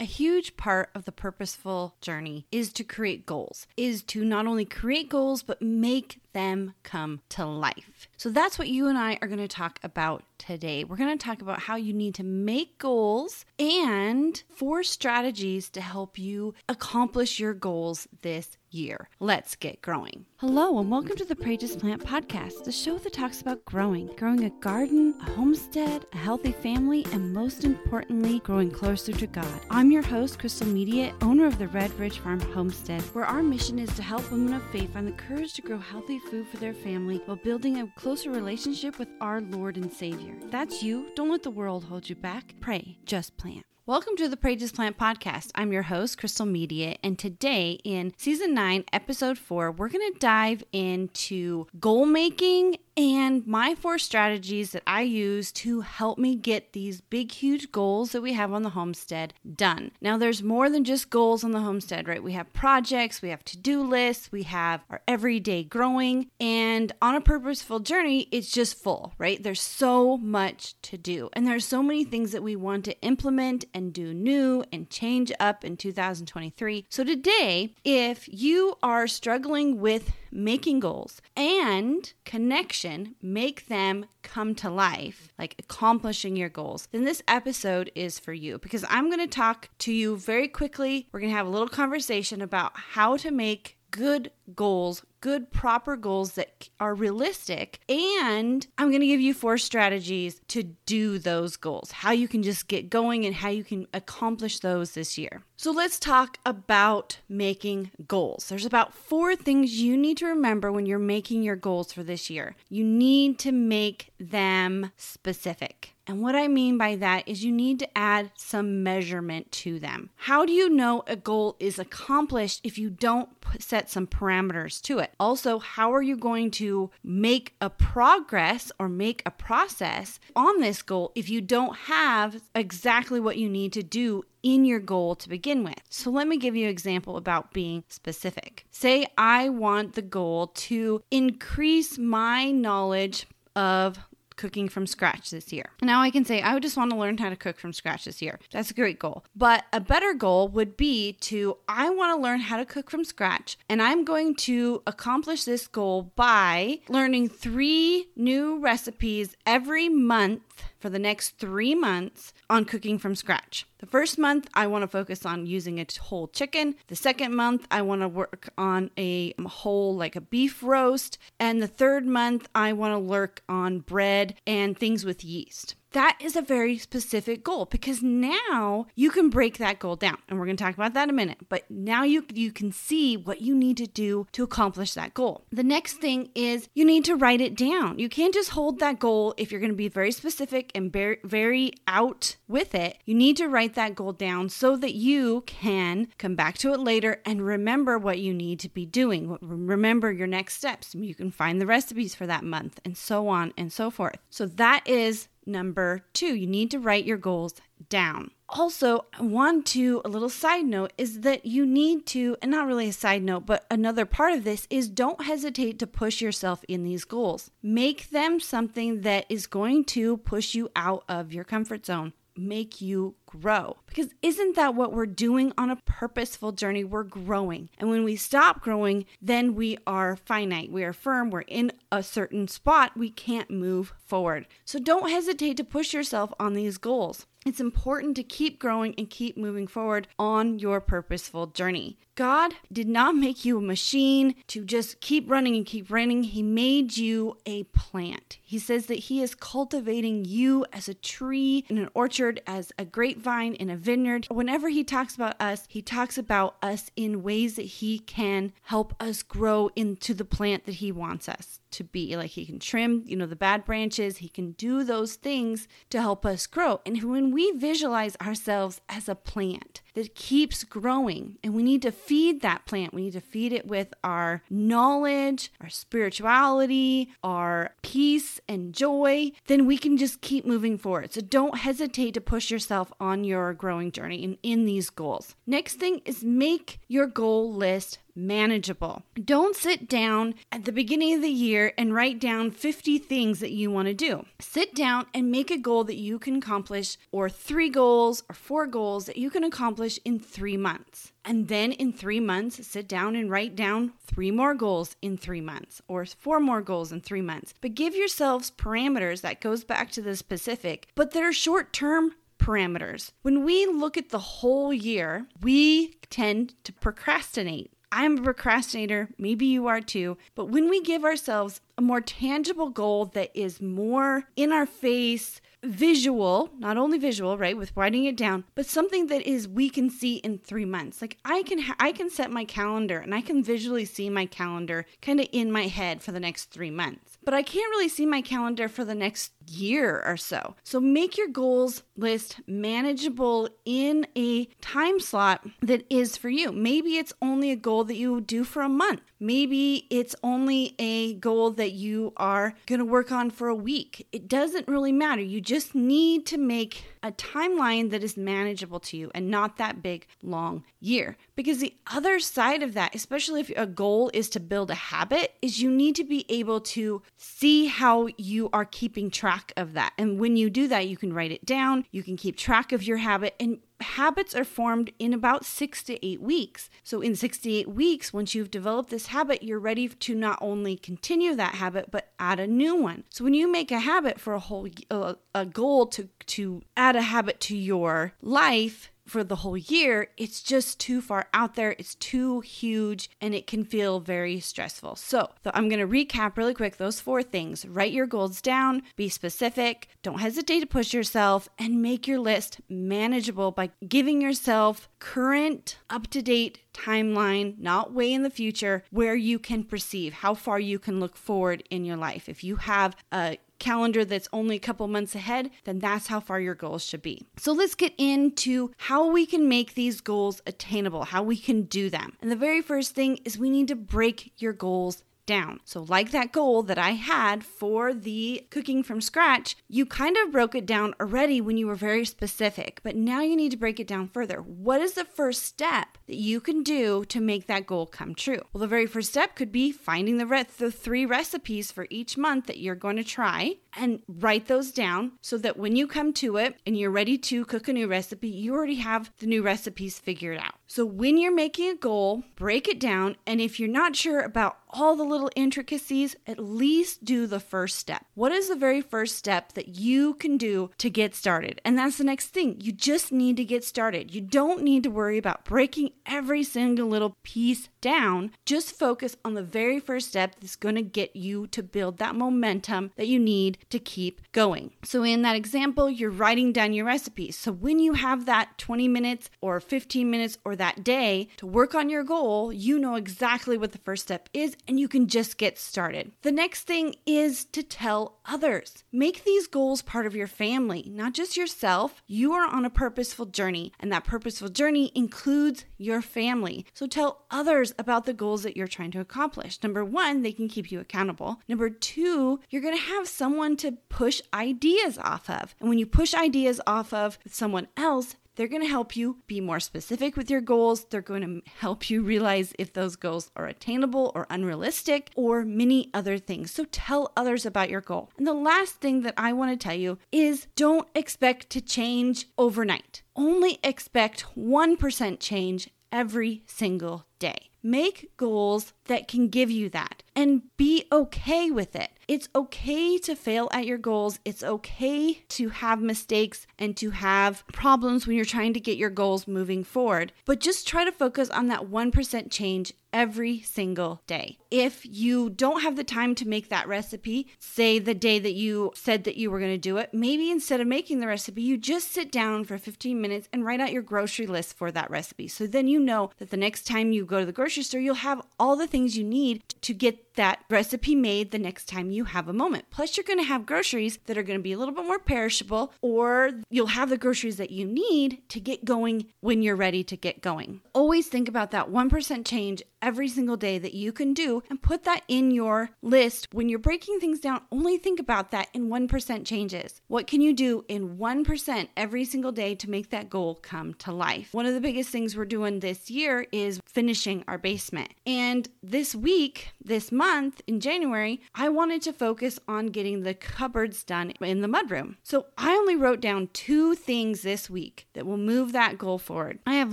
A huge part of the purposeful journey is to create goals, is to not only create goals, but make them come to life. So that's what you and I are going to talk about today. We're going to talk about how you need to make goals and four strategies to help you accomplish your goals this year. Let's get growing. Hello, and welcome to the Pray Just Plant podcast, the show that talks about growing, growing a garden, a homestead, a healthy family, and most importantly, growing closer to God. I'm your host, Crystal Media, owner of the Red Ridge Farm Homestead, where our mission is to help women of faith find the courage to grow healthy food for their family while building a closer relationship with our Lord and Savior. That's you. Don't let the world hold you back. Pray, just plant. Welcome to the Just Plant podcast. I'm your host, Crystal Media, and today in season 9, episode 4, we're going to dive into goal making and my four strategies that I use to help me get these big, huge goals that we have on the homestead done. Now, there's more than just goals on the homestead, right? We have projects, we have to do lists, we have our everyday growing, and on a purposeful journey, it's just full, right? There's so much to do, and there's so many things that we want to implement and do new and change up in 2023. So, today, if you are struggling with making goals and connection make them come to life, like accomplishing your goals, then this episode is for you because I'm going to talk to you very quickly. We're going to have a little conversation about how to make good goals, good, proper goals that are realistic. And I'm going to give you four strategies to do those goals, how you can just get going and how you can accomplish those this year. So let's talk about making goals. There's about four things you need to remember when you're making your goals for this year. You need to make them specific. And what I mean by that is you need to add some measurement to them. How do you know a goal is accomplished if you don't set some parameters to it? Also, how are you going to make a progress or make a process on this goal if you don't have exactly what you need to do in your goal to begin with. So let me give you an example about being specific. Say I want the goal to increase my knowledge of cooking from scratch this year. Now I can say, I would just want to learn how to cook from scratch this year. That's a great goal. But a better goal would be to, I want to learn how to cook from scratch. And I'm going to accomplish this goal by learning three new recipes every month for the next three months on cooking from scratch. The first month, I want to focus on using a whole chicken. The second month, I want to work on a um, whole, like a beef roast. And the third month, I want to work on bread and things with yeast. That is a very specific goal because now you can break that goal down. And we're going to talk about that in a minute. But now you, you can see what you need to do to accomplish that goal. The next thing is you need to write it down. You can't just hold that goal if you're going to be very specific and very, very out with it. You need to write that goal down so that you can come back to it later and remember what you need to be doing. Remember your next steps. You can find the recipes for that month and so on and so forth. So that is number two. You need to write your goals down. Also, one to a little side note is that you need to, and not really a side note, but another part of this is don't hesitate to push yourself in these goals. Make them something that is going to push you out of your comfort zone make you grow. Because isn't that what we're doing on a purposeful journey? We're growing. And when we stop growing, then we are finite. We are firm. We're in a certain spot. We can't move forward. So don't hesitate to push yourself on these goals. It's important to keep growing and keep moving forward on your purposeful journey. God did not make you a machine to just keep running and keep running. He made you a plant. He says that He is cultivating you as a tree in an orchard, as a grapevine in a vineyard. Whenever He talks about us, He talks about us in ways that He can help us grow into the plant that He wants us to be. Like He can trim, you know, the bad branches. He can do those things to help us grow. And when we visualize ourselves as a plant that keeps growing, and we need to feed that plant. We need to feed it with our knowledge, our spirituality, our peace and joy. Then we can just keep moving forward. So don't hesitate to push yourself on your growing journey and in these goals. Next thing is make your goal list manageable. Don't sit down at the beginning of the year and write down 50 things that you want to do. Sit down and make a goal that you can accomplish, or three goals or four goals that you can accomplish in three months. And then in three months, sit down and write down three more goals in three months or four more goals in three months. But give yourselves parameters that goes back to the specific, but that are short term parameters. When we look at the whole year, we tend to procrastinate. I'm a procrastinator, maybe you are too, but when we give ourselves a more tangible goal that is more in our face, visual, not only visual, right, with writing it down, but something that is we can see in 3 months. Like I can ha- I can set my calendar and I can visually see my calendar kind of in my head for the next 3 months. But I can't really see my calendar for the next year or so. So make your goals list manageable in a time slot that is for you. Maybe it's only a goal that you do for a month. Maybe it's only a goal that you are going to work on for a week. It doesn't really matter. You just need to make a timeline that is manageable to you and not that big, long year. Because the other side of that, especially if a goal is to build a habit, is you need to be able to see how you are keeping track of that. And when you do that, you can write it down, you can keep track of your habit, and habits are formed in about six to eight weeks. So, in six to eight weeks, once you've developed this habit, you're ready to not only continue that habit, but add a new one. So, when you make a habit for a whole, uh, a goal to, to add a habit to your life, for the whole year, it's just too far out there. It's too huge and it can feel very stressful. So, so I'm going to recap really quick those four things. Write your goals down, be specific, don't hesitate to push yourself, and make your list manageable by giving yourself current, up to date timeline, not way in the future, where you can perceive how far you can look forward in your life. If you have a calendar that's only a couple months ahead, then that's how far your goals should be. So let's get into how we can make these goals attainable, how we can do them. And the very first thing is we need to break your goals down. So, like that goal that I had for the cooking from scratch, you kind of broke it down already when you were very specific, but now you need to break it down further. What is the first step that you can do to make that goal come true? Well, the very first step could be finding the, re- the three recipes for each month that you're going to try and write those down so that when you come to it and you're ready to cook a new recipe, you already have the new recipes figured out. So when you're making a goal, break it down. And if you're not sure about all the little intricacies, at least do the first step. What is the very first step that you can do to get started? And that's the next thing. You just need to get started. You don't need to worry about breaking every single little piece down. Just focus on the very first step that's going to get you to build that momentum that you need to keep going. So, in that example, you're writing down your recipes. So, when you have that 20 minutes or 15 minutes or that day to work on your goal, you know exactly what the first step is and you can just get started. The next thing is to tell others. Make these goals part of your family, not just yourself. You are on a purposeful journey, and that purposeful journey includes your family. So, tell others about the goals that you're trying to accomplish. Number one, they can keep you accountable. Number two, you're going to have someone to push ideas off of. And when you push ideas off of someone else, they're going to help you be more specific with your goals. They're going to help you realize if those goals are attainable or unrealistic or many other things. So tell others about your goal. And the last thing that I want to tell you is don't expect to change overnight. Only expect 1% change every single day. Make goals that can give you that and be okay with it. It's okay to fail at your goals. It's okay to have mistakes and to have problems when you're trying to get your goals moving forward. But just try to focus on that 1% change every single day. If you don't have the time to make that recipe, say the day that you said that you were going to do it, maybe instead of making the recipe, you just sit down for 15 minutes and write out your grocery list for that recipe. So then you know that the next time you go to the grocery store, you'll have all the things you need to get that recipe made the next time you have a moment. Plus, you're going to have groceries that are going to be a little bit more perishable, or you'll have the groceries that you need to get going when you're ready to get going. Always think about that 1% change every single day that you can do and put that in your list. When you're breaking things down, only think about that in 1% changes. What can you do in 1% every single day to make that goal come to life? One of the biggest things we're doing this year is finishing our basement. And this week, this month in January, I wanted to focus on getting the cupboards done in the mudroom. So I only wrote down two things this week that will move that goal forward. I have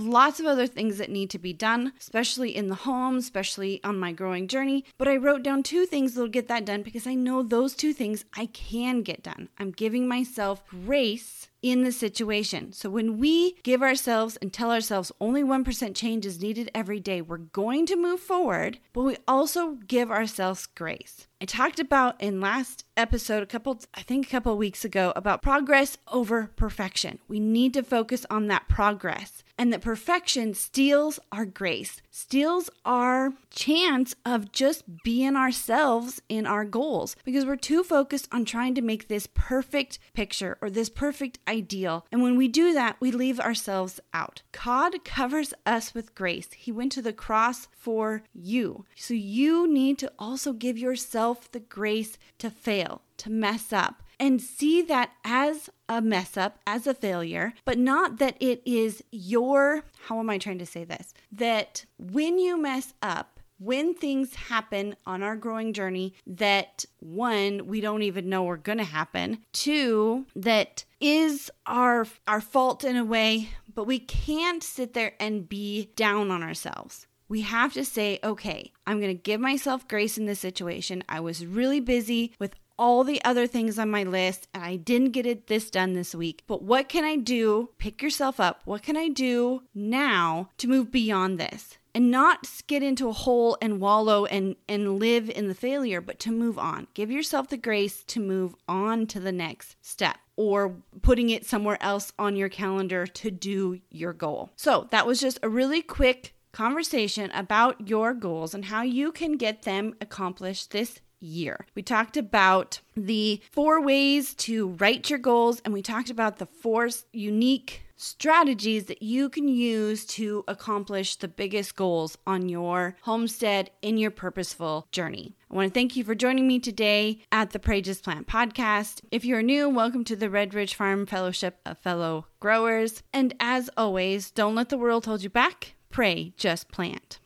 lots of other things that need to be done, especially in the home home, especially on my growing journey. But I wrote down two things that'll get that done because I know those two things I can get done. I'm giving myself grace in the situation. So when we give ourselves and tell ourselves only 1% change is needed every day, we're going to move forward, but we also give ourselves grace. I talked about in last episode a couple I think a couple weeks ago about progress over perfection. We need to focus on that progress and that perfection steals our grace, steals our chance of just being ourselves in our goals because we're too focused on trying to make this perfect picture or this perfect ideal. And when we do that, we leave ourselves out. God covers us with grace. He went to the cross for you. So you need to also give yourself the grace to fail, to mess up and see that as a mess up, as a failure, but not that it is your, how am I trying to say this? That when you mess up, when things happen on our growing journey that one we don't even know are going to happen two that is our our fault in a way but we can't sit there and be down on ourselves we have to say, okay, I'm going to give myself grace in this situation. I was really busy with all the other things on my list and I didn't get it this done this week. But what can I do? Pick yourself up. What can I do now to move beyond this? And not get into a hole and wallow and, and live in the failure, but to move on. Give yourself the grace to move on to the next step or putting it somewhere else on your calendar to do your goal. So, that was just a really quick conversation about your goals and how you can get them accomplished this year. We talked about the four ways to write your goals, and we talked about the four unique strategies that you can use to accomplish the biggest goals on your homestead in your purposeful journey. I want to thank you for joining me today at the Pray Just Plant podcast. If you're new, welcome to the Red Ridge Farm Fellowship of Fellow Growers. And as always, don't let the world hold you back. Pray Just Plant.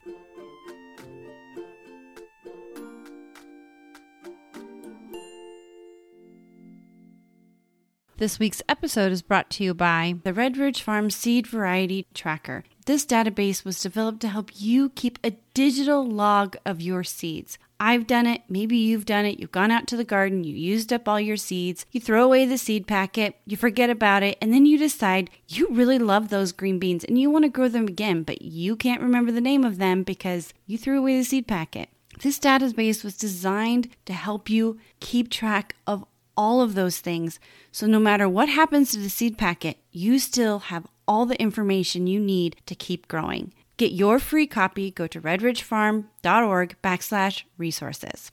This week's episode is brought to you by the Red Ridge Farm Seed Variety Tracker. This database was developed to help you keep a digital log of your seeds. I've done it, maybe you've done it. You've gone out to the garden, you used up all your seeds, you throw away the seed packet, you forget about it, and then you decide you really love those green beans and you want to grow them again, but you can't remember the name of them because you threw away the seed packet. This database was designed to help you keep track of all of those things. So no matter what happens to the seed packet, you still have all the information you need to keep growing. Get your free copy. Go to redridgefarm.org backslash resources.